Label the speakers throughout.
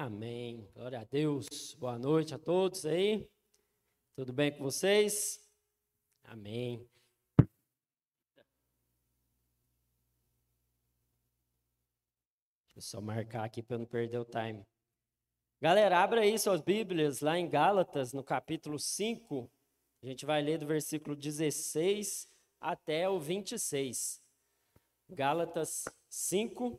Speaker 1: Amém. Glória a Deus. Boa noite a todos aí. Tudo bem com vocês? Amém. Deixa eu só marcar aqui para não perder o time. Galera, abra aí suas Bíblias lá em Gálatas, no capítulo 5. A gente vai ler do versículo 16 até o 26. Gálatas 5,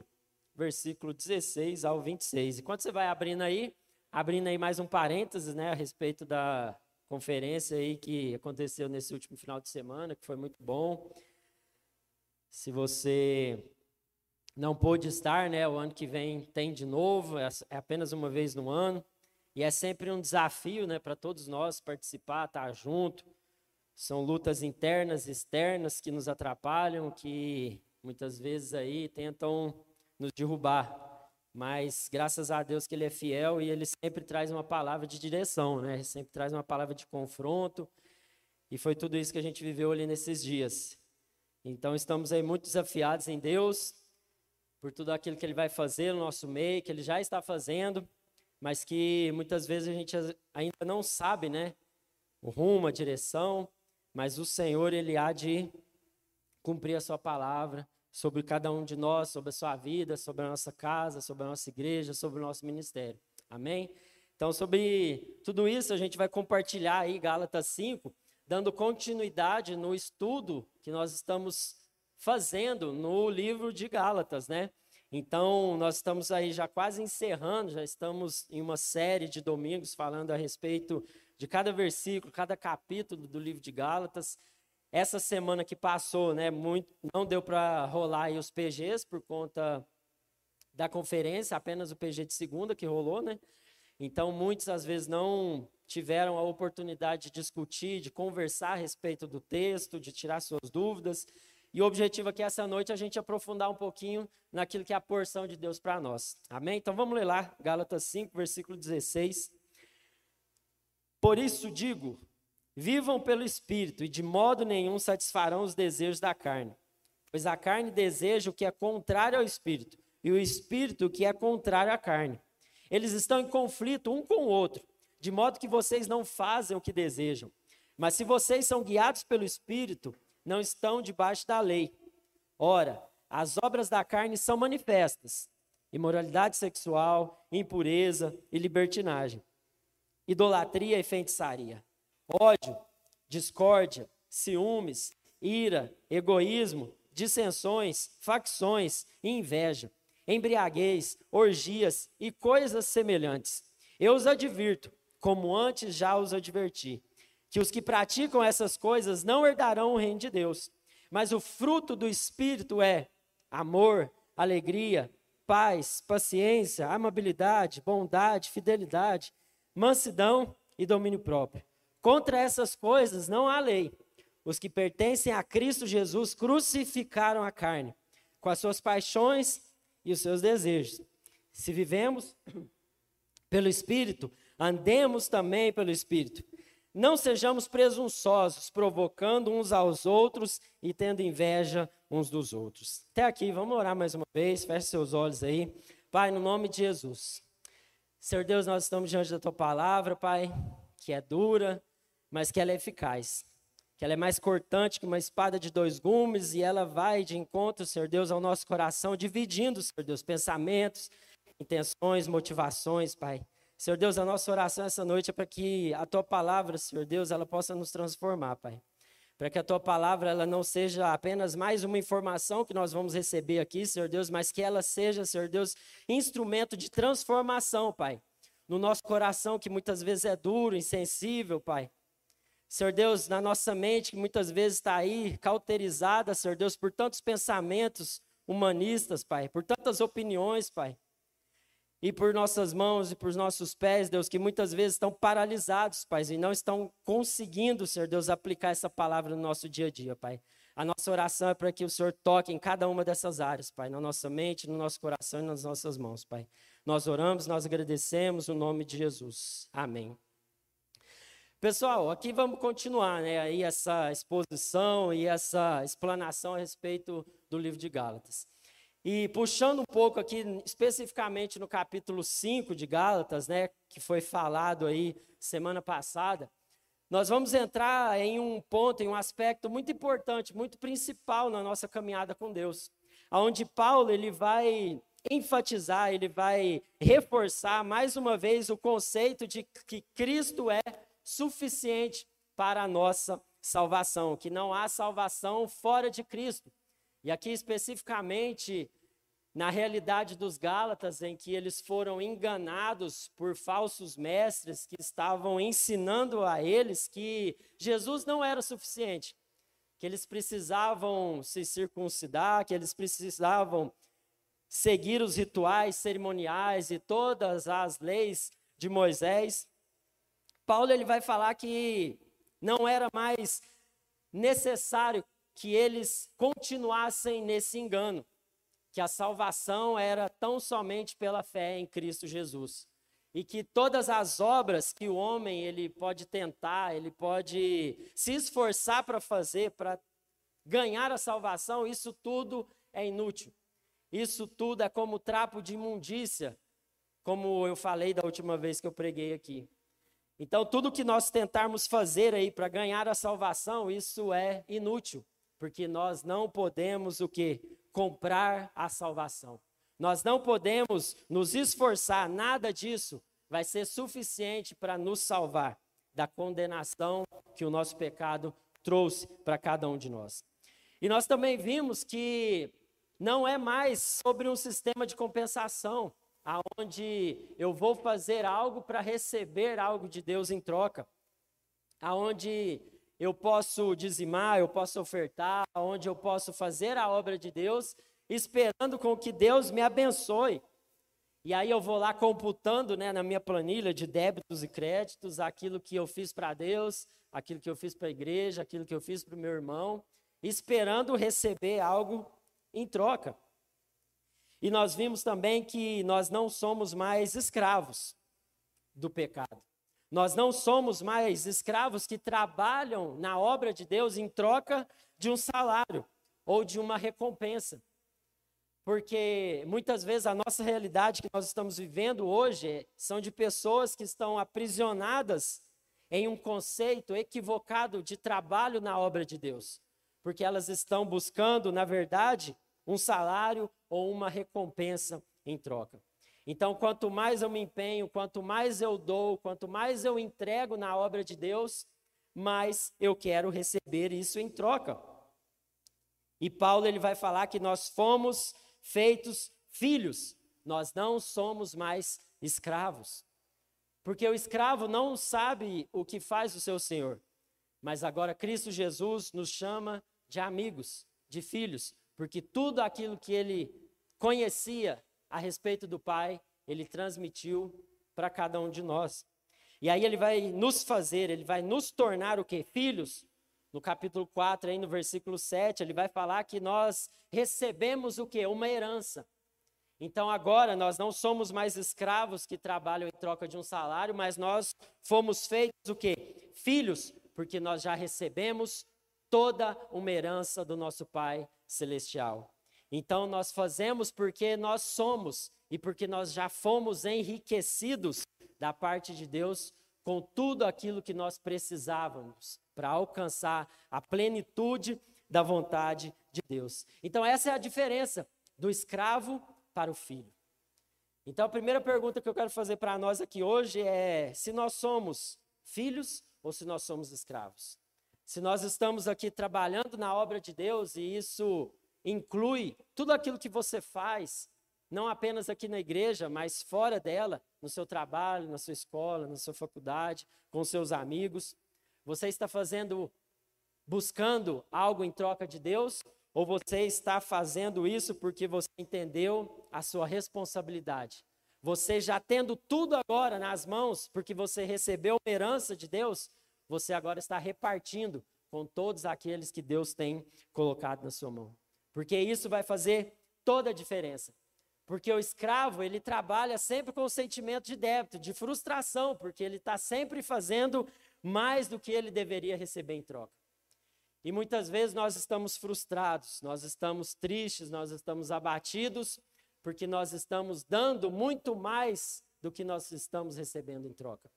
Speaker 1: versículo 16 ao 26. E quando você vai abrindo aí, abrindo aí mais um parênteses, né, a respeito da conferência aí que aconteceu nesse último final de semana, que foi muito bom. Se você não pôde estar, né, o ano que vem tem de novo, é, é apenas uma vez no ano, e é sempre um desafio, né, para todos nós participar, estar junto. São lutas internas e externas que nos atrapalham, que muitas vezes aí tentam nos derrubar. Mas graças a Deus que ele é fiel e ele sempre traz uma palavra de direção, né? Ele sempre traz uma palavra de confronto. E foi tudo isso que a gente viveu ali nesses dias. Então estamos aí muito desafiados em Deus por tudo aquilo que ele vai fazer no nosso meio, que ele já está fazendo, mas que muitas vezes a gente ainda não sabe, né? O rumo, a direção, mas o Senhor ele há de cumprir a sua palavra sobre cada um de nós, sobre a sua vida, sobre a nossa casa, sobre a nossa igreja, sobre o nosso ministério. Amém? Então, sobre tudo isso, a gente vai compartilhar aí Gálatas 5, dando continuidade no estudo que nós estamos fazendo no livro de Gálatas, né? Então, nós estamos aí já quase encerrando, já estamos em uma série de domingos falando a respeito de cada versículo, cada capítulo do livro de Gálatas. Essa semana que passou, né, muito, não deu para rolar os PGs por conta da conferência, apenas o PG de segunda que rolou, né? Então, muitos às vezes não tiveram a oportunidade de discutir, de conversar a respeito do texto, de tirar suas dúvidas. E o objetivo aqui essa noite é a gente aprofundar um pouquinho naquilo que é a porção de Deus para nós. Amém? Então vamos ler lá, Gálatas 5, versículo 16. Por isso digo, Vivam pelo Espírito e de modo nenhum satisfarão os desejos da carne. Pois a carne deseja o que é contrário ao Espírito, e o Espírito o que é contrário à carne. Eles estão em conflito um com o outro, de modo que vocês não fazem o que desejam. Mas se vocês são guiados pelo Espírito, não estão debaixo da lei. Ora, as obras da carne são manifestas: imoralidade sexual, impureza e libertinagem, idolatria e feitiçaria ódio, discórdia, ciúmes, ira, egoísmo, dissensões, facções inveja, embriaguez, orgias e coisas semelhantes. Eu os advirto, como antes já os adverti, que os que praticam essas coisas não herdarão o reino de Deus. Mas o fruto do Espírito é amor, alegria, paz, paciência, amabilidade, bondade, fidelidade, mansidão e domínio próprio. Contra essas coisas não há lei. Os que pertencem a Cristo Jesus crucificaram a carne, com as suas paixões e os seus desejos. Se vivemos pelo Espírito, andemos também pelo Espírito. Não sejamos presunçosos, provocando uns aos outros e tendo inveja uns dos outros. Até aqui, vamos orar mais uma vez, feche seus olhos aí. Pai, no nome de Jesus. Senhor Deus, nós estamos diante da tua palavra, Pai, que é dura, mas que ela é eficaz, que ela é mais cortante que uma espada de dois gumes e ela vai de encontro, Senhor Deus, ao nosso coração, dividindo, Senhor Deus, pensamentos, intenções, motivações, Pai. Senhor Deus, a nossa oração essa noite é para que a tua palavra, Senhor Deus, ela possa nos transformar, Pai. Para que a tua palavra ela não seja apenas mais uma informação que nós vamos receber aqui, Senhor Deus, mas que ela seja, Senhor Deus, instrumento de transformação, Pai. No nosso coração que muitas vezes é duro, insensível, Pai. Senhor Deus, na nossa mente, que muitas vezes está aí cauterizada, Senhor Deus, por tantos pensamentos humanistas, Pai, por tantas opiniões, Pai. E por nossas mãos e por nossos pés, Deus, que muitas vezes estão paralisados, Pai, e não estão conseguindo, Senhor Deus, aplicar essa palavra no nosso dia a dia, Pai. A nossa oração é para que o Senhor toque em cada uma dessas áreas, Pai, na nossa mente, no nosso coração e nas nossas mãos, Pai. Nós oramos, nós agradecemos o no nome de Jesus. Amém. Pessoal, aqui vamos continuar, né, aí essa exposição e essa explanação a respeito do livro de Gálatas. E puxando um pouco aqui, especificamente no capítulo 5 de Gálatas, né, que foi falado aí semana passada, nós vamos entrar em um ponto, em um aspecto muito importante, muito principal na nossa caminhada com Deus, aonde Paulo ele vai enfatizar, ele vai reforçar mais uma vez o conceito de que Cristo é suficiente para a nossa salvação, que não há salvação fora de Cristo. E aqui especificamente na realidade dos Gálatas, em que eles foram enganados por falsos mestres que estavam ensinando a eles que Jesus não era suficiente, que eles precisavam se circuncidar, que eles precisavam seguir os rituais cerimoniais e todas as leis de Moisés. Paulo ele vai falar que não era mais necessário que eles continuassem nesse engano, que a salvação era tão somente pela fé em Cristo Jesus. E que todas as obras que o homem ele pode tentar, ele pode se esforçar para fazer, para ganhar a salvação, isso tudo é inútil. Isso tudo é como trapo de imundícia, como eu falei da última vez que eu preguei aqui. Então, tudo que nós tentarmos fazer aí para ganhar a salvação, isso é inútil, porque nós não podemos o que? Comprar a salvação. Nós não podemos nos esforçar, nada disso vai ser suficiente para nos salvar da condenação que o nosso pecado trouxe para cada um de nós. E nós também vimos que não é mais sobre um sistema de compensação, aonde eu vou fazer algo para receber algo de Deus em troca, aonde eu posso dizimar, eu posso ofertar, aonde eu posso fazer a obra de Deus, esperando com que Deus me abençoe. E aí eu vou lá computando né, na minha planilha de débitos e créditos aquilo que eu fiz para Deus, aquilo que eu fiz para a igreja, aquilo que eu fiz para o meu irmão, esperando receber algo em troca. E nós vimos também que nós não somos mais escravos do pecado. Nós não somos mais escravos que trabalham na obra de Deus em troca de um salário ou de uma recompensa. Porque muitas vezes a nossa realidade que nós estamos vivendo hoje são de pessoas que estão aprisionadas em um conceito equivocado de trabalho na obra de Deus porque elas estão buscando, na verdade, um salário ou uma recompensa em troca. Então, quanto mais eu me empenho, quanto mais eu dou, quanto mais eu entrego na obra de Deus, mais eu quero receber isso em troca. E Paulo ele vai falar que nós fomos feitos filhos, nós não somos mais escravos. Porque o escravo não sabe o que faz o seu senhor. Mas agora Cristo Jesus nos chama de amigos, de filhos, porque tudo aquilo que ele conhecia a respeito do Pai, ele transmitiu para cada um de nós. E aí ele vai nos fazer, ele vai nos tornar o que? Filhos. No capítulo 4, aí no versículo 7, ele vai falar que nós recebemos o que? Uma herança. Então agora nós não somos mais escravos que trabalham em troca de um salário, mas nós fomos feitos o que? Filhos, porque nós já recebemos toda uma herança do nosso Pai celestial. Então nós fazemos porque nós somos e porque nós já fomos enriquecidos da parte de Deus com tudo aquilo que nós precisávamos para alcançar a plenitude da vontade de Deus. Então essa é a diferença do escravo para o filho. Então a primeira pergunta que eu quero fazer para nós aqui hoje é se nós somos filhos ou se nós somos escravos. Se nós estamos aqui trabalhando na obra de Deus e isso inclui tudo aquilo que você faz, não apenas aqui na igreja, mas fora dela, no seu trabalho, na sua escola, na sua faculdade, com seus amigos, você está fazendo, buscando algo em troca de Deus? Ou você está fazendo isso porque você entendeu a sua responsabilidade? Você já tendo tudo agora nas mãos, porque você recebeu uma herança de Deus, você agora está repartindo com todos aqueles que Deus tem colocado na sua mão. Porque isso vai fazer toda a diferença. Porque o escravo, ele trabalha sempre com o sentimento de débito, de frustração, porque ele está sempre fazendo mais do que ele deveria receber em troca. E muitas vezes nós estamos frustrados, nós estamos tristes, nós estamos abatidos, porque nós estamos dando muito mais do que nós estamos recebendo em troca.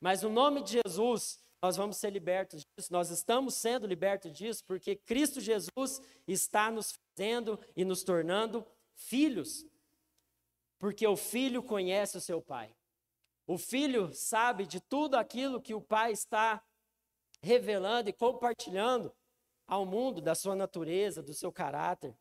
Speaker 1: Mas no nome de Jesus, nós vamos ser libertos disso, nós estamos sendo libertos disso, porque Cristo Jesus está nos fazendo e nos tornando filhos. Porque o filho conhece o seu pai. O filho sabe de tudo aquilo que o pai está revelando e compartilhando ao mundo da sua natureza, do seu caráter.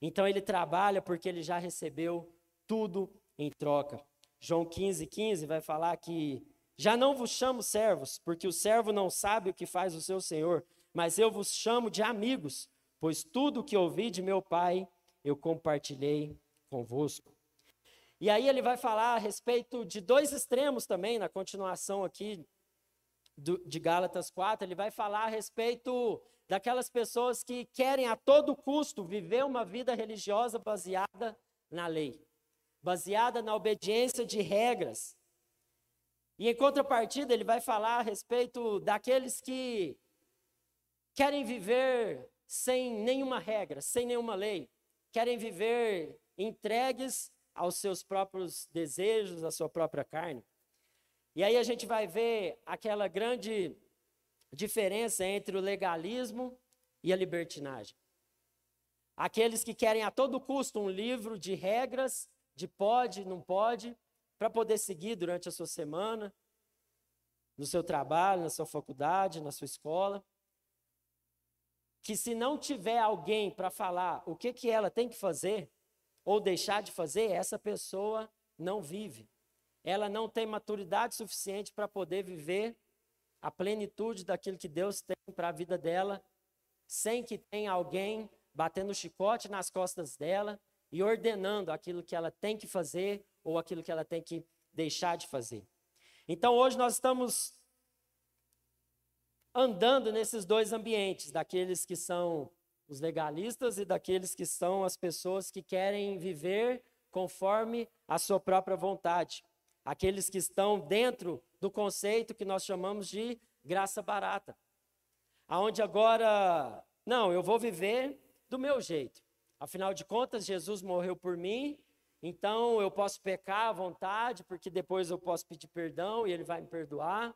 Speaker 1: Então ele trabalha porque ele já recebeu tudo em troca. João 15, 15 vai falar que já não vos chamo servos, porque o servo não sabe o que faz o seu senhor, mas eu vos chamo de amigos, pois tudo o que ouvi de meu pai eu compartilhei convosco. E aí ele vai falar a respeito de dois extremos também, na continuação aqui do, de Gálatas 4, ele vai falar a respeito daquelas pessoas que querem a todo custo viver uma vida religiosa baseada na lei, baseada na obediência de regras. E em contrapartida, ele vai falar a respeito daqueles que querem viver sem nenhuma regra, sem nenhuma lei, querem viver entregues aos seus próprios desejos, à sua própria carne. E aí a gente vai ver aquela grande diferença entre o legalismo e a libertinagem. Aqueles que querem a todo custo um livro de regras, de pode, não pode, para poder seguir durante a sua semana, no seu trabalho, na sua faculdade, na sua escola. Que se não tiver alguém para falar o que, que ela tem que fazer, ou deixar de fazer, essa pessoa não vive. Ela não tem maturidade suficiente para poder viver a plenitude daquilo que Deus tem para a vida dela, sem que tenha alguém batendo chicote nas costas dela e ordenando aquilo que ela tem que fazer ou aquilo que ela tem que deixar de fazer. Então hoje nós estamos andando nesses dois ambientes, daqueles que são os legalistas e daqueles que são as pessoas que querem viver conforme a sua própria vontade. Aqueles que estão dentro do conceito que nós chamamos de graça barata. Aonde agora, não, eu vou viver do meu jeito. Afinal de contas, Jesus morreu por mim, então eu posso pecar à vontade, porque depois eu posso pedir perdão e ele vai me perdoar.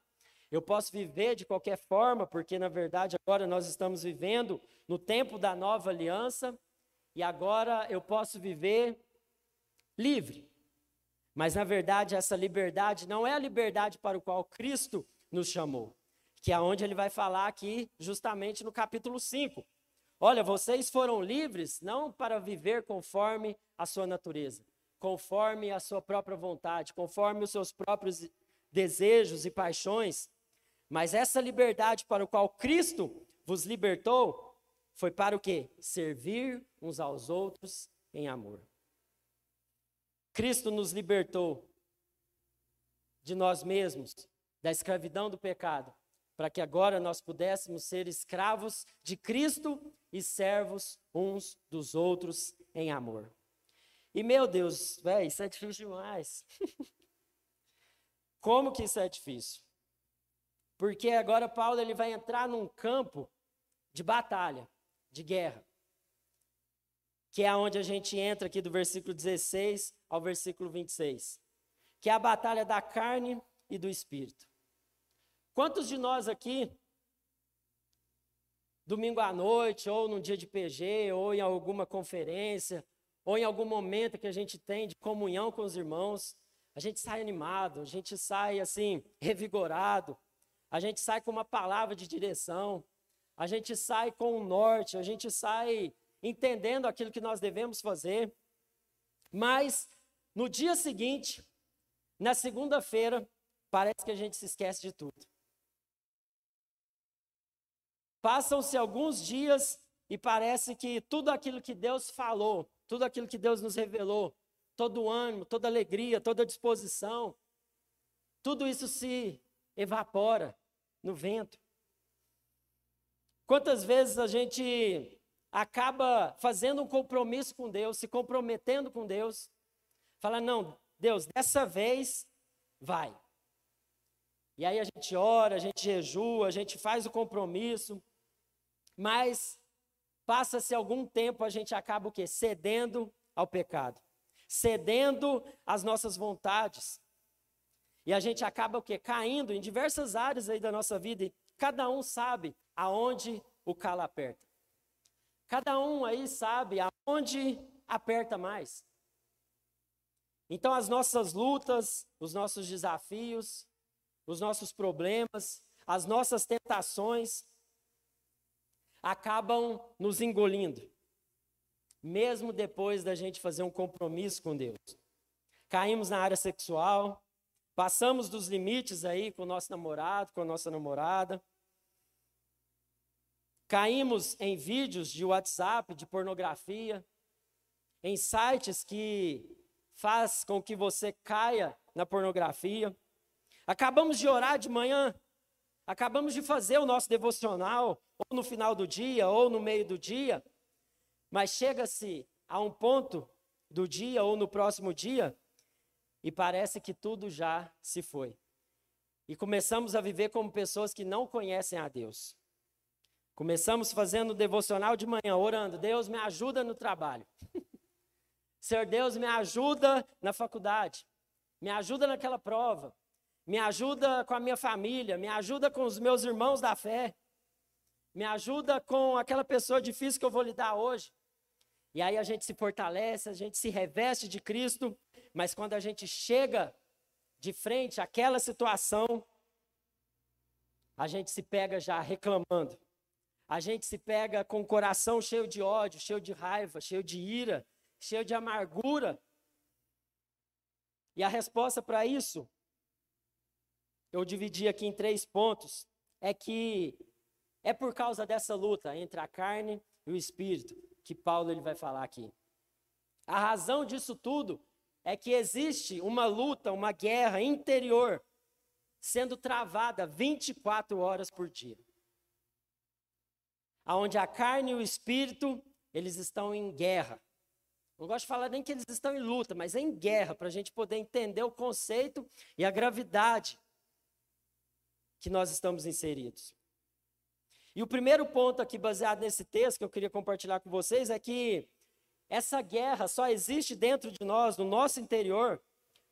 Speaker 1: Eu posso viver de qualquer forma, porque na verdade agora nós estamos vivendo no tempo da nova aliança e agora eu posso viver livre. Mas na verdade essa liberdade não é a liberdade para o qual Cristo nos chamou, que é onde ele vai falar aqui justamente no capítulo 5. Olha, vocês foram livres não para viver conforme a sua natureza, conforme a sua própria vontade, conforme os seus próprios desejos e paixões, mas essa liberdade para o qual Cristo vos libertou foi para o quê? Servir uns aos outros em amor. Cristo nos libertou de nós mesmos, da escravidão do pecado, para que agora nós pudéssemos ser escravos de Cristo e servos uns dos outros em amor. E meu Deus, velho, isso é difícil demais. Como que isso é difícil? Porque agora Paulo ele vai entrar num campo de batalha, de guerra. Que é onde a gente entra aqui do versículo 16 ao versículo 26. Que é a batalha da carne e do espírito. Quantos de nós aqui, domingo à noite, ou num dia de PG, ou em alguma conferência, ou em algum momento que a gente tem de comunhão com os irmãos, a gente sai animado, a gente sai assim, revigorado, a gente sai com uma palavra de direção, a gente sai com o norte, a gente sai entendendo aquilo que nós devemos fazer. Mas no dia seguinte, na segunda-feira, parece que a gente se esquece de tudo. Passam-se alguns dias e parece que tudo aquilo que Deus falou, tudo aquilo que Deus nos revelou, todo o ânimo, toda alegria, toda disposição, tudo isso se evapora no vento. Quantas vezes a gente acaba fazendo um compromisso com Deus, se comprometendo com Deus, fala: não, Deus, dessa vez vai. E aí a gente ora, a gente jejua, a gente faz o compromisso, Mas passa-se algum tempo, a gente acaba o quê? Cedendo ao pecado. Cedendo às nossas vontades. E a gente acaba o quê? Caindo em diversas áreas aí da nossa vida. E cada um sabe aonde o calo aperta. Cada um aí sabe aonde aperta mais. Então, as nossas lutas, os nossos desafios, os nossos problemas, as nossas tentações acabam nos engolindo, mesmo depois da gente fazer um compromisso com Deus. Caímos na área sexual, passamos dos limites aí com o nosso namorado, com a nossa namorada. Caímos em vídeos de WhatsApp, de pornografia, em sites que faz com que você caia na pornografia. Acabamos de orar de manhã, acabamos de fazer o nosso devocional, ou no final do dia, ou no meio do dia, mas chega-se a um ponto do dia ou no próximo dia e parece que tudo já se foi. E começamos a viver como pessoas que não conhecem a Deus. Começamos fazendo o devocional de manhã, orando: Deus me ajuda no trabalho. Senhor Deus, me ajuda na faculdade. Me ajuda naquela prova. Me ajuda com a minha família. Me ajuda com os meus irmãos da fé. Me ajuda com aquela pessoa difícil que eu vou lidar hoje. E aí a gente se fortalece, a gente se reveste de Cristo, mas quando a gente chega de frente àquela situação, a gente se pega já reclamando. A gente se pega com o coração cheio de ódio, cheio de raiva, cheio de ira, cheio de amargura. E a resposta para isso, eu dividi aqui em três pontos, é que é por causa dessa luta entre a carne e o espírito que Paulo ele vai falar aqui. A razão disso tudo é que existe uma luta, uma guerra interior sendo travada 24 horas por dia. Aonde a carne e o espírito, eles estão em guerra. Não gosto de falar nem que eles estão em luta, mas é em guerra, para a gente poder entender o conceito e a gravidade que nós estamos inseridos. E o primeiro ponto aqui, baseado nesse texto que eu queria compartilhar com vocês, é que essa guerra só existe dentro de nós, no nosso interior,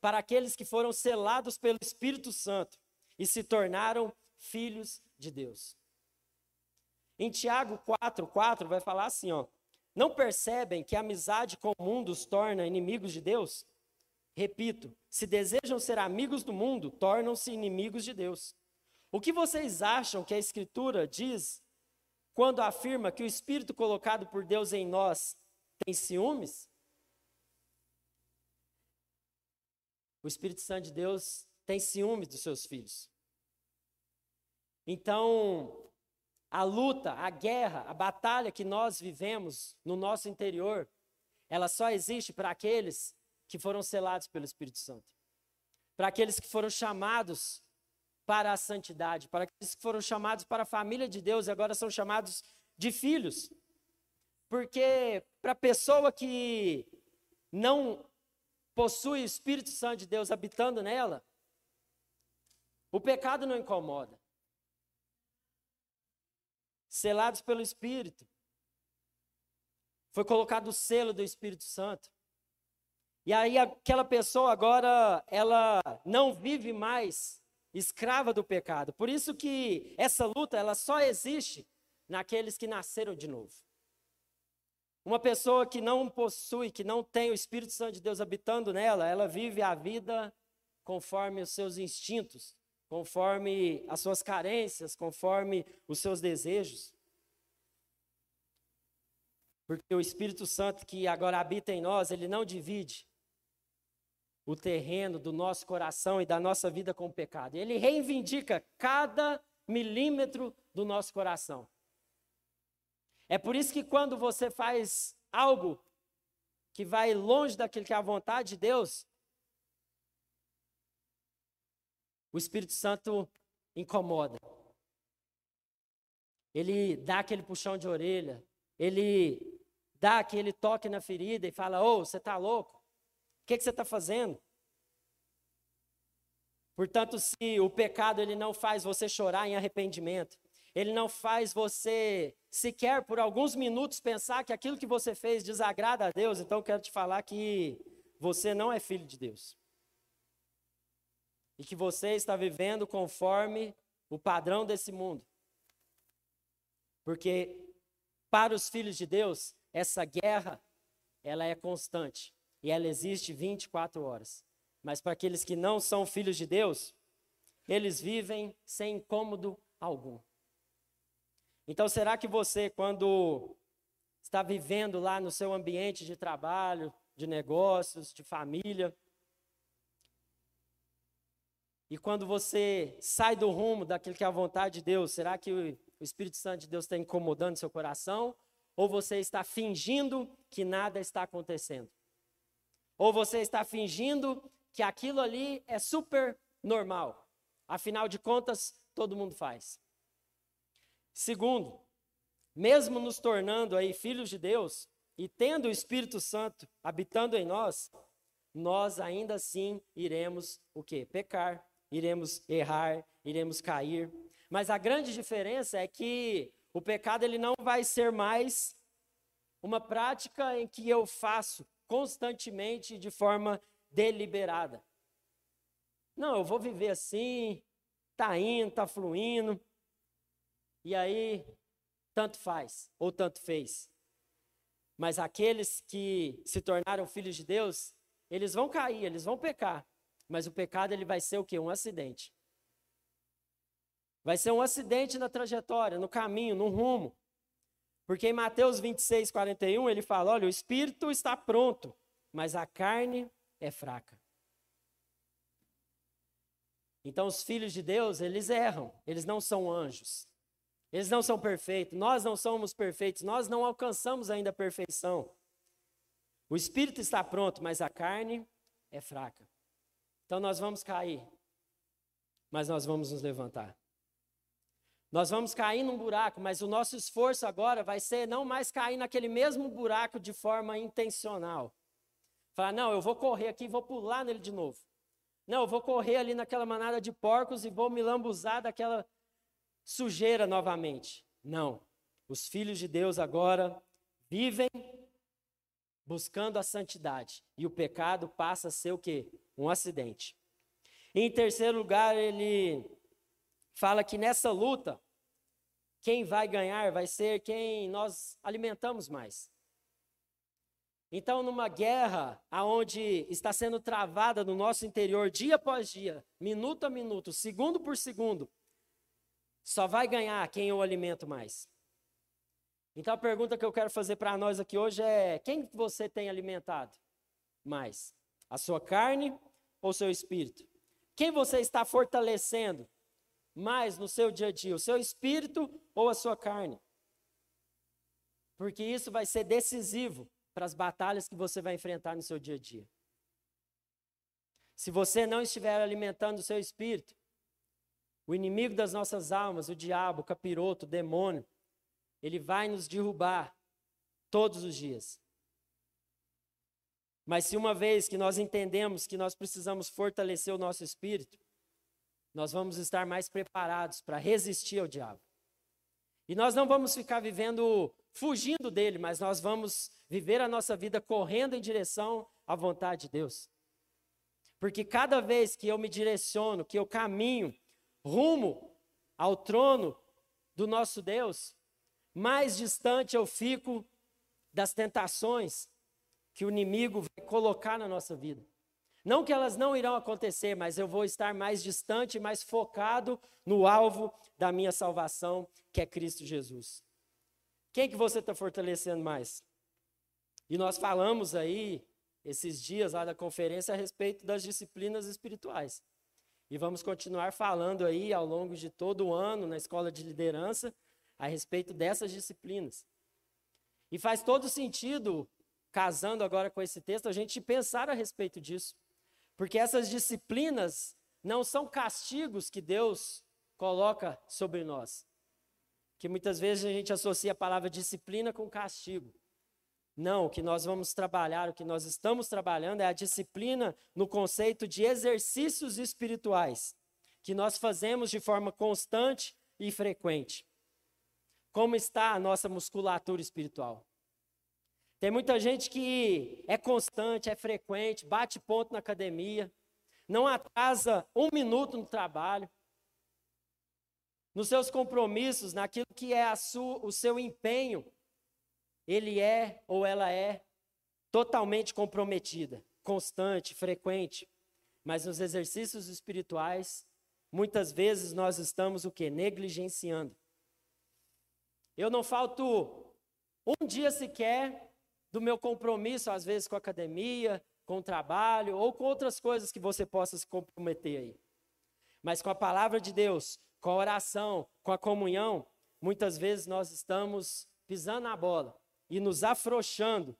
Speaker 1: para aqueles que foram selados pelo Espírito Santo e se tornaram filhos de Deus. Em Tiago 4, 4 vai falar assim, ó. Não percebem que a amizade com o mundo os torna inimigos de Deus? Repito, se desejam ser amigos do mundo, tornam-se inimigos de Deus. O que vocês acham que a Escritura diz quando afirma que o Espírito colocado por Deus em nós tem ciúmes? O Espírito Santo de Deus tem ciúmes dos seus filhos. Então, a luta, a guerra, a batalha que nós vivemos no nosso interior, ela só existe para aqueles que foram selados pelo Espírito Santo. Para aqueles que foram chamados para a santidade, para aqueles que foram chamados para a família de Deus e agora são chamados de filhos. Porque para a pessoa que não possui o Espírito Santo de Deus habitando nela, o pecado não incomoda selados pelo Espírito. Foi colocado o selo do Espírito Santo. E aí aquela pessoa agora, ela não vive mais escrava do pecado. Por isso que essa luta, ela só existe naqueles que nasceram de novo. Uma pessoa que não possui, que não tem o Espírito Santo de Deus habitando nela, ela vive a vida conforme os seus instintos, conforme as suas carências, conforme os seus desejos. Porque o Espírito Santo que agora habita em nós, ele não divide o terreno do nosso coração e da nossa vida com o pecado. Ele reivindica cada milímetro do nosso coração. É por isso que quando você faz algo que vai longe daquilo que é a vontade de Deus, o Espírito Santo incomoda. Ele dá aquele puxão de orelha, ele dá aquele toque na ferida e fala: Ô, oh, você está louco? O que, que você está fazendo? Portanto, se o pecado ele não faz você chorar em arrependimento, ele não faz você sequer por alguns minutos pensar que aquilo que você fez desagrada a Deus, então quero te falar que você não é filho de Deus. E que você está vivendo conforme o padrão desse mundo. Porque para os filhos de Deus, essa guerra, ela é constante e ela existe 24 horas. Mas para aqueles que não são filhos de Deus, eles vivem sem incômodo algum. Então, será que você, quando está vivendo lá no seu ambiente de trabalho, de negócios, de família, e quando você sai do rumo daquilo que é a vontade de Deus, será que o Espírito Santo de Deus está incomodando seu coração? Ou você está fingindo que nada está acontecendo? Ou você está fingindo que aquilo ali é super normal? Afinal de contas, todo mundo faz. Segundo, mesmo nos tornando aí filhos de Deus e tendo o Espírito Santo habitando em nós, nós ainda assim iremos o quê? Pecar, iremos errar, iremos cair. Mas a grande diferença é que o pecado ele não vai ser mais uma prática em que eu faço constantemente de forma deliberada. Não, eu vou viver assim, tá indo, tá fluindo. E aí tanto faz ou tanto fez. Mas aqueles que se tornaram filhos de Deus, eles vão cair, eles vão pecar. Mas o pecado ele vai ser o quê? Um acidente. Vai ser um acidente na trajetória, no caminho, no rumo. Porque em Mateus 26, 41, ele fala: olha, o espírito está pronto, mas a carne é fraca. Então, os filhos de Deus, eles erram, eles não são anjos. Eles não são perfeitos, nós não somos perfeitos, nós não alcançamos ainda a perfeição. O espírito está pronto, mas a carne é fraca. Então nós vamos cair, mas nós vamos nos levantar. Nós vamos cair num buraco, mas o nosso esforço agora vai ser não mais cair naquele mesmo buraco de forma intencional. Falar, não, eu vou correr aqui e vou pular nele de novo. Não, eu vou correr ali naquela manada de porcos e vou me lambuzar daquela sujeira novamente. Não. Os filhos de Deus agora vivem buscando a santidade. E o pecado passa a ser o quê? um acidente. em terceiro lugar, ele fala que nessa luta, quem vai ganhar vai ser quem nós alimentamos mais. Então, numa guerra aonde está sendo travada no nosso interior dia após dia, minuto a minuto, segundo por segundo, só vai ganhar quem eu alimento mais. Então a pergunta que eu quero fazer para nós aqui hoje é: quem você tem alimentado mais? A sua carne ou seu espírito? Quem você está fortalecendo mais no seu dia a dia? O seu espírito ou a sua carne? Porque isso vai ser decisivo para as batalhas que você vai enfrentar no seu dia a dia. Se você não estiver alimentando o seu espírito, o inimigo das nossas almas, o diabo, o capiroto, o demônio, ele vai nos derrubar todos os dias. Mas se uma vez que nós entendemos que nós precisamos fortalecer o nosso espírito, nós vamos estar mais preparados para resistir ao diabo. E nós não vamos ficar vivendo fugindo dele, mas nós vamos viver a nossa vida correndo em direção à vontade de Deus. Porque cada vez que eu me direciono, que eu caminho rumo ao trono do nosso Deus, mais distante eu fico das tentações que o inimigo vai colocar na nossa vida. Não que elas não irão acontecer, mas eu vou estar mais distante, mais focado no alvo da minha salvação, que é Cristo Jesus. Quem que você está fortalecendo mais? E nós falamos aí, esses dias lá da conferência, a respeito das disciplinas espirituais. E vamos continuar falando aí ao longo de todo o ano na escola de liderança a respeito dessas disciplinas. E faz todo sentido casando agora com esse texto, a gente pensar a respeito disso. Porque essas disciplinas não são castigos que Deus coloca sobre nós. Que muitas vezes a gente associa a palavra disciplina com castigo. Não, o que nós vamos trabalhar, o que nós estamos trabalhando é a disciplina no conceito de exercícios espirituais, que nós fazemos de forma constante e frequente. como está a nossa musculatura espiritual. Tem muita gente que é constante, é frequente, bate ponto na academia, não atrasa um minuto no trabalho, nos seus compromissos, naquilo que é sua, o seu empenho, ele é ou ela é totalmente comprometida, constante, frequente. Mas nos exercícios espirituais, muitas vezes nós estamos o que? Negligenciando. Eu não falto um dia sequer do meu compromisso, às vezes com a academia, com o trabalho ou com outras coisas que você possa se comprometer aí. Mas com a palavra de Deus, com a oração, com a comunhão, muitas vezes nós estamos pisando na bola e nos afrouxando,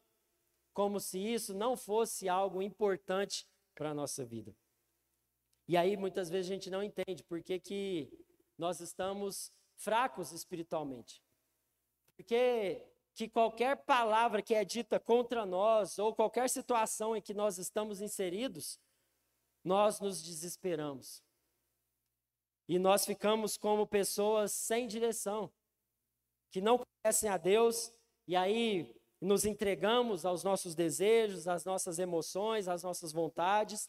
Speaker 1: como se isso não fosse algo importante para a nossa vida. E aí muitas vezes a gente não entende por que, que nós estamos fracos espiritualmente. Porque que qualquer palavra que é dita contra nós, ou qualquer situação em que nós estamos inseridos, nós nos desesperamos. E nós ficamos como pessoas sem direção, que não conhecem a Deus, e aí nos entregamos aos nossos desejos, às nossas emoções, às nossas vontades,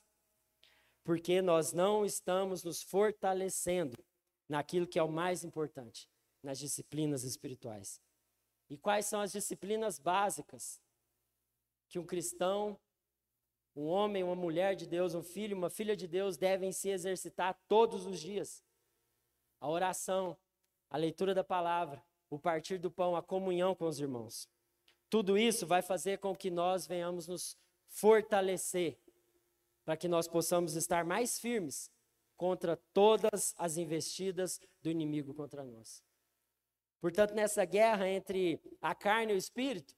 Speaker 1: porque nós não estamos nos fortalecendo naquilo que é o mais importante, nas disciplinas espirituais. E quais são as disciplinas básicas que um cristão, um homem, uma mulher de Deus, um filho, uma filha de Deus devem se exercitar todos os dias? A oração, a leitura da palavra, o partir do pão, a comunhão com os irmãos. Tudo isso vai fazer com que nós venhamos nos fortalecer, para que nós possamos estar mais firmes contra todas as investidas do inimigo contra nós. Portanto, nessa guerra entre a carne e o espírito,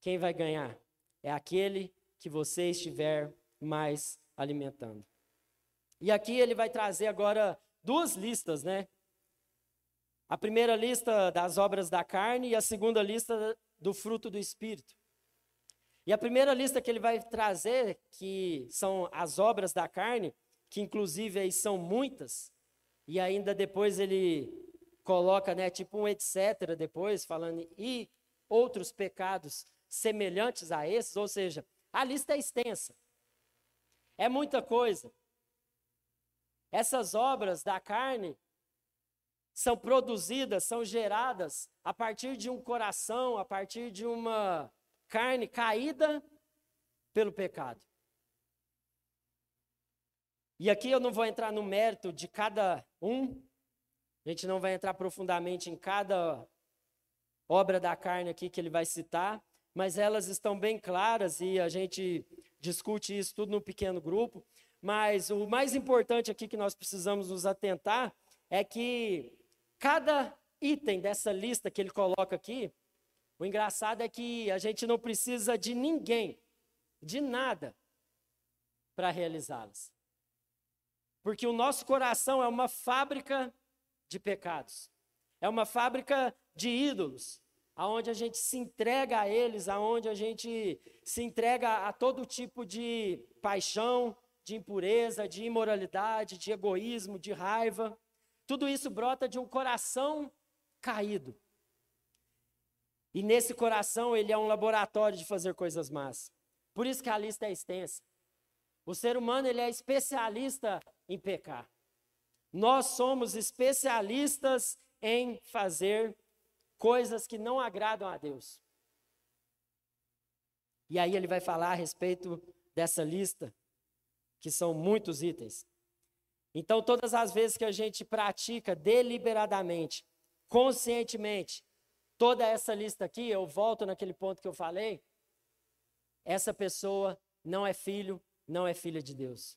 Speaker 1: quem vai ganhar? É aquele que você estiver mais alimentando. E aqui ele vai trazer agora duas listas, né? A primeira lista das obras da carne e a segunda lista do fruto do espírito. E a primeira lista que ele vai trazer, que são as obras da carne, que inclusive aí são muitas, e ainda depois ele coloca, né, tipo um etc. depois, falando e outros pecados semelhantes a esses, ou seja, a lista é extensa. É muita coisa. Essas obras da carne são produzidas, são geradas a partir de um coração, a partir de uma carne caída pelo pecado. E aqui eu não vou entrar no mérito de cada um, a gente não vai entrar profundamente em cada obra da carne aqui que ele vai citar, mas elas estão bem claras e a gente discute isso tudo no pequeno grupo. Mas o mais importante aqui que nós precisamos nos atentar é que cada item dessa lista que ele coloca aqui, o engraçado é que a gente não precisa de ninguém, de nada, para realizá-las. Porque o nosso coração é uma fábrica de pecados. É uma fábrica de ídolos, aonde a gente se entrega a eles, aonde a gente se entrega a todo tipo de paixão, de impureza, de imoralidade, de egoísmo, de raiva. Tudo isso brota de um coração caído. E nesse coração ele é um laboratório de fazer coisas más. Por isso que a lista é extensa. O ser humano ele é especialista em pecar. Nós somos especialistas em fazer coisas que não agradam a Deus. E aí ele vai falar a respeito dessa lista, que são muitos itens. Então, todas as vezes que a gente pratica deliberadamente, conscientemente, toda essa lista aqui, eu volto naquele ponto que eu falei, essa pessoa não é filho, não é filha de Deus.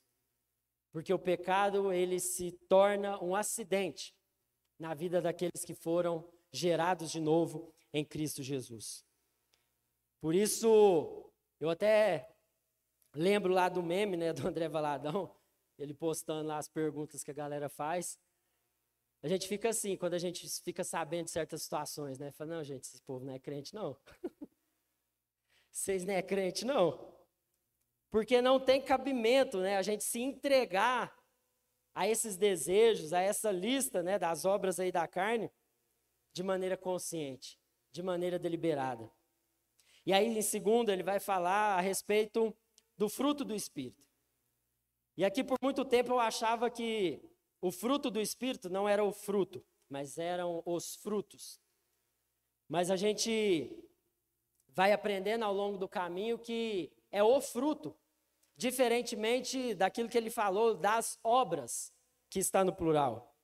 Speaker 1: Porque o pecado, ele se torna um acidente na vida daqueles que foram gerados de novo em Cristo Jesus. Por isso, eu até lembro lá do meme, né, do André Valadão, ele postando lá as perguntas que a galera faz. A gente fica assim, quando a gente fica sabendo de certas situações, né? Fala, não, gente, esse povo não é crente, não. Vocês não é crente, não. Porque não tem cabimento né, a gente se entregar a esses desejos, a essa lista né, das obras aí da carne, de maneira consciente, de maneira deliberada. E aí, em segundo, ele vai falar a respeito do fruto do Espírito. E aqui, por muito tempo, eu achava que o fruto do Espírito não era o fruto, mas eram os frutos. Mas a gente vai aprendendo ao longo do caminho que é o fruto, diferentemente daquilo que ele falou das obras, que está no plural.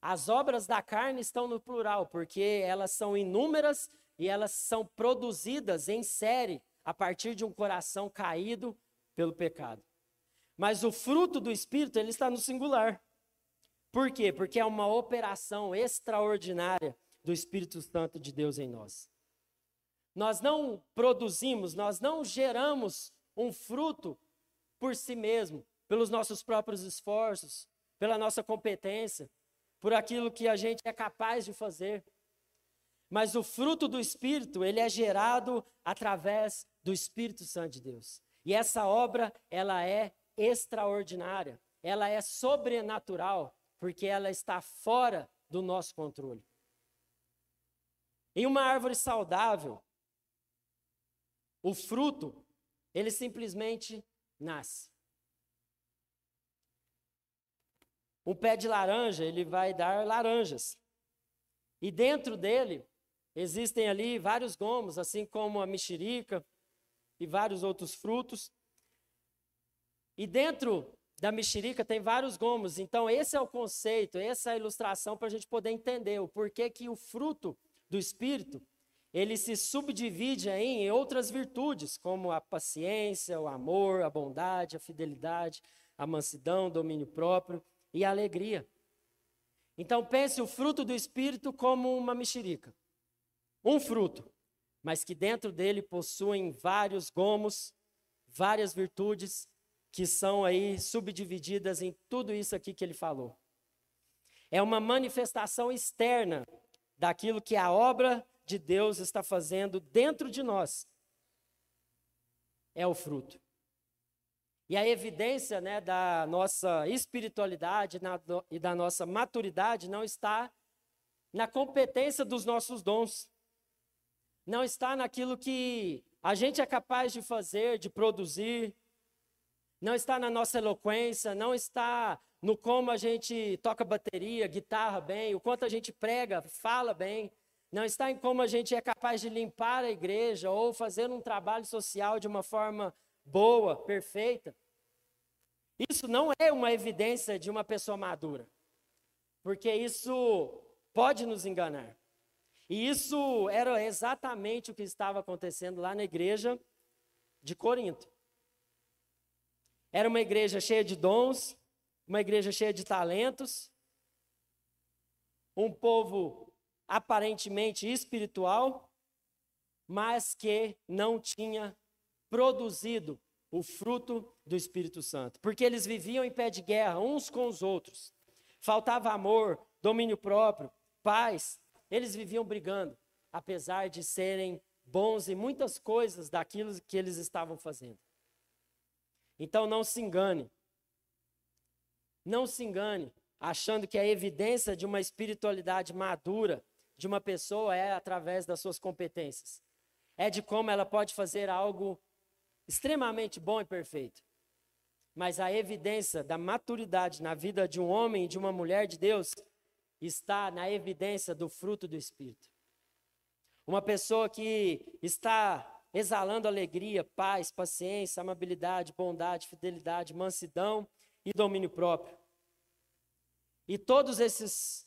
Speaker 1: As obras da carne estão no plural, porque elas são inúmeras e elas são produzidas em série a partir de um coração caído pelo pecado. Mas o fruto do Espírito, ele está no singular. Por quê? Porque é uma operação extraordinária do Espírito Santo de Deus em nós. Nós não produzimos, nós não geramos um fruto por si mesmo, pelos nossos próprios esforços, pela nossa competência, por aquilo que a gente é capaz de fazer. Mas o fruto do Espírito, ele é gerado através do Espírito Santo de Deus. E essa obra, ela é extraordinária, ela é sobrenatural, porque ela está fora do nosso controle. Em uma árvore saudável, o fruto, ele simplesmente nasce. Um pé de laranja, ele vai dar laranjas. E dentro dele Existem ali vários gomos, assim como a mexerica e vários outros frutos. E dentro da mexerica tem vários gomos. Então, esse é o conceito, essa é a ilustração para a gente poder entender o porquê que o fruto do Espírito ele se subdivide em outras virtudes, como a paciência, o amor, a bondade, a fidelidade, a mansidão, o domínio próprio e a alegria. Então pense o fruto do Espírito como uma mexerica um fruto, mas que dentro dele possuem vários gomos, várias virtudes que são aí subdivididas em tudo isso aqui que ele falou. É uma manifestação externa daquilo que a obra de Deus está fazendo dentro de nós. É o fruto. E a evidência né, da nossa espiritualidade e da nossa maturidade não está na competência dos nossos dons, não está naquilo que a gente é capaz de fazer, de produzir, não está na nossa eloquência, não está no como a gente toca bateria, guitarra bem, o quanto a gente prega, fala bem, não está em como a gente é capaz de limpar a igreja ou fazer um trabalho social de uma forma boa, perfeita. Isso não é uma evidência de uma pessoa madura, porque isso pode nos enganar. E isso era exatamente o que estava acontecendo lá na igreja de Corinto. Era uma igreja cheia de dons, uma igreja cheia de talentos, um povo aparentemente espiritual, mas que não tinha produzido o fruto do Espírito Santo, porque eles viviam em pé de guerra uns com os outros. Faltava amor, domínio próprio, paz, eles viviam brigando, apesar de serem bons em muitas coisas daquilo que eles estavam fazendo. Então não se engane. Não se engane achando que a evidência de uma espiritualidade madura de uma pessoa é através das suas competências. É de como ela pode fazer algo extremamente bom e perfeito. Mas a evidência da maturidade na vida de um homem e de uma mulher de Deus está na evidência do fruto do Espírito. Uma pessoa que está exalando alegria, paz, paciência, amabilidade, bondade, fidelidade, mansidão e domínio próprio. E todos esses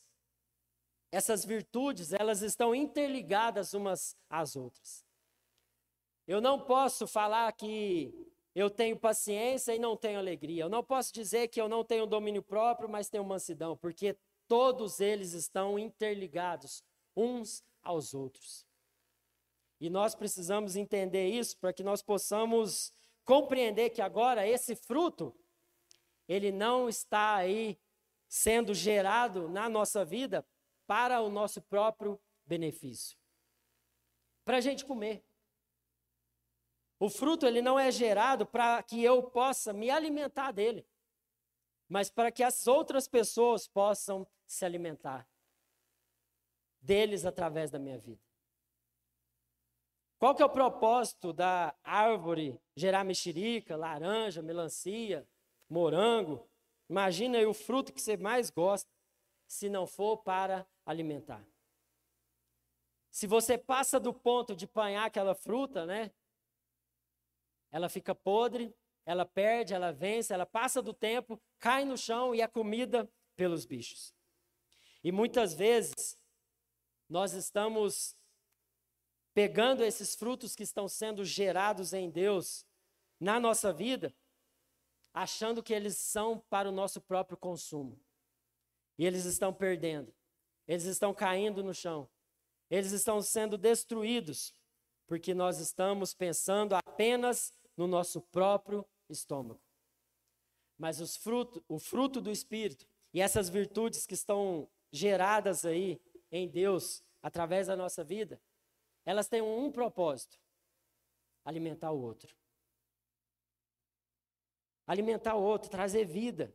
Speaker 1: essas virtudes, elas estão interligadas umas às outras. Eu não posso falar que eu tenho paciência e não tenho alegria. Eu não posso dizer que eu não tenho domínio próprio, mas tenho mansidão, porque Todos eles estão interligados uns aos outros. E nós precisamos entender isso para que nós possamos compreender que agora esse fruto, ele não está aí sendo gerado na nossa vida para o nosso próprio benefício. Para a gente comer. O fruto ele não é gerado para que eu possa me alimentar dele, mas para que as outras pessoas possam se alimentar. deles através da minha vida. Qual que é o propósito da árvore gerar mexerica, laranja, melancia, morango? Imagina aí o fruto que você mais gosta, se não for para alimentar. Se você passa do ponto de apanhar aquela fruta, né? Ela fica podre, ela perde, ela vence, ela passa do tempo, cai no chão e é comida pelos bichos. E muitas vezes nós estamos pegando esses frutos que estão sendo gerados em Deus na nossa vida, achando que eles são para o nosso próprio consumo. E eles estão perdendo, eles estão caindo no chão, eles estão sendo destruídos, porque nós estamos pensando apenas no nosso próprio estômago. Mas os fruto, o fruto do Espírito e essas virtudes que estão geradas aí em Deus através da nossa vida, elas têm um propósito: alimentar o outro. Alimentar o outro, trazer vida.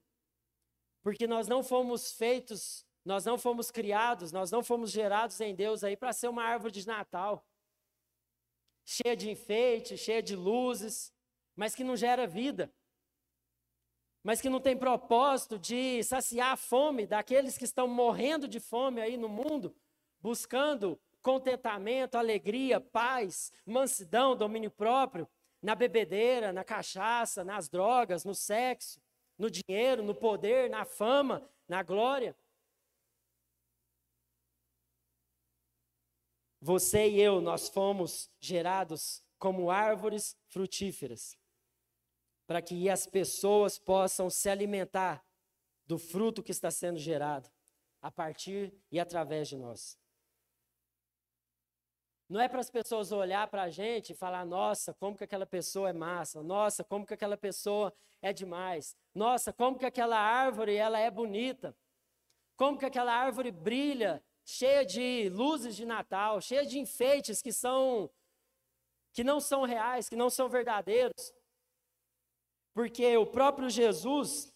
Speaker 1: Porque nós não fomos feitos, nós não fomos criados, nós não fomos gerados em Deus aí para ser uma árvore de Natal. Cheia de enfeite, cheia de luzes, mas que não gera vida. Mas que não tem propósito de saciar a fome daqueles que estão morrendo de fome aí no mundo, buscando contentamento, alegria, paz, mansidão, domínio próprio, na bebedeira, na cachaça, nas drogas, no sexo, no dinheiro, no poder, na fama, na glória. Você e eu, nós fomos gerados como árvores frutíferas, para que as pessoas possam se alimentar do fruto que está sendo gerado a partir e através de nós. Não é para as pessoas olhar para a gente e falar, nossa, como que aquela pessoa é massa, nossa, como que aquela pessoa é demais, nossa, como que aquela árvore ela é bonita, como que aquela árvore brilha, cheia de luzes de Natal, cheia de enfeites que são que não são reais, que não são verdadeiros. Porque o próprio Jesus,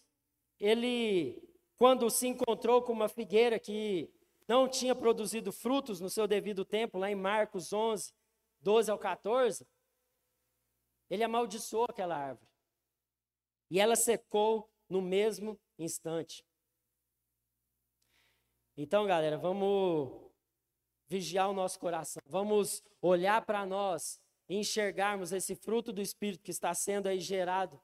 Speaker 1: ele quando se encontrou com uma figueira que não tinha produzido frutos no seu devido tempo, lá em Marcos 11, 12 ao 14, ele amaldiçoou aquela árvore. E ela secou no mesmo instante. Então, galera, vamos vigiar o nosso coração. Vamos olhar para nós e enxergarmos esse fruto do Espírito que está sendo aí gerado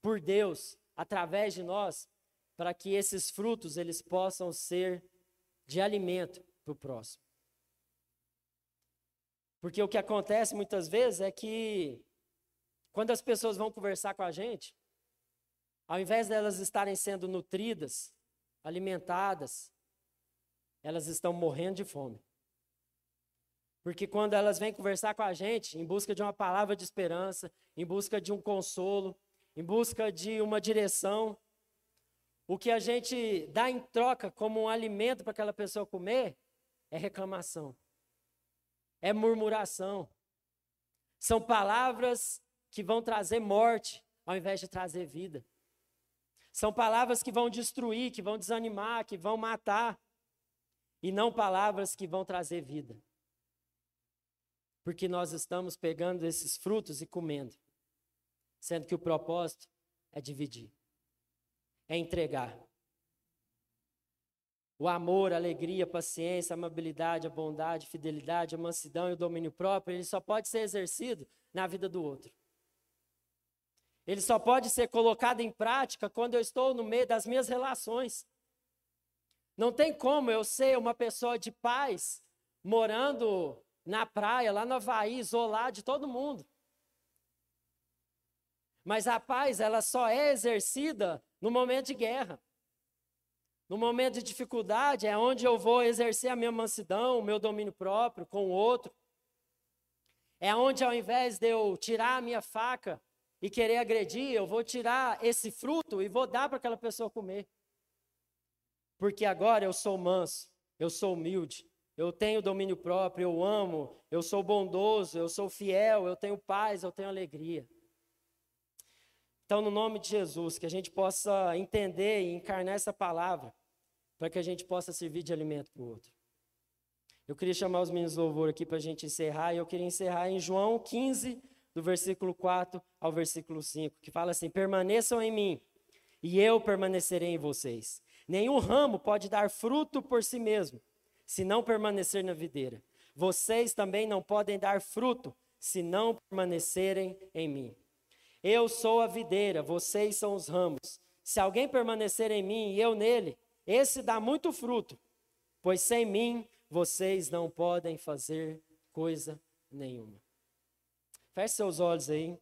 Speaker 1: por Deus através de nós, para que esses frutos eles possam ser de alimento para o próximo. Porque o que acontece muitas vezes é que, quando as pessoas vão conversar com a gente, ao invés delas estarem sendo nutridas, alimentadas, elas estão morrendo de fome. Porque quando elas vêm conversar com a gente, em busca de uma palavra de esperança, em busca de um consolo, em busca de uma direção, o que a gente dá em troca como um alimento para aquela pessoa comer é reclamação, é murmuração. São palavras que vão trazer morte ao invés de trazer vida. São palavras que vão destruir, que vão desanimar, que vão matar. E não palavras que vão trazer vida. Porque nós estamos pegando esses frutos e comendo, sendo que o propósito é dividir é entregar. O amor, a alegria, a paciência, a amabilidade, a bondade, a fidelidade, a mansidão e o domínio próprio, ele só pode ser exercido na vida do outro. Ele só pode ser colocado em prática quando eu estou no meio das minhas relações. Não tem como eu ser uma pessoa de paz morando na praia, lá no Havaí, isolado de todo mundo. Mas a paz, ela só é exercida no momento de guerra. No momento de dificuldade é onde eu vou exercer a minha mansidão, o meu domínio próprio com o outro. É onde ao invés de eu tirar a minha faca e querer agredir, eu vou tirar esse fruto e vou dar para aquela pessoa comer. Porque agora eu sou manso, eu sou humilde, eu tenho domínio próprio, eu amo, eu sou bondoso, eu sou fiel, eu tenho paz, eu tenho alegria. Então, no nome de Jesus, que a gente possa entender e encarnar essa palavra, para que a gente possa servir de alimento para o outro. Eu queria chamar os meninos louvor aqui para a gente encerrar, e eu queria encerrar em João 15, do versículo 4 ao versículo 5, que fala assim: Permaneçam em mim, e eu permanecerei em vocês. Nenhum ramo pode dar fruto por si mesmo, se não permanecer na videira. Vocês também não podem dar fruto, se não permanecerem em mim. Eu sou a videira, vocês são os ramos. Se alguém permanecer em mim e eu nele, esse dá muito fruto, pois sem mim vocês não podem fazer coisa nenhuma. Feche seus olhos aí.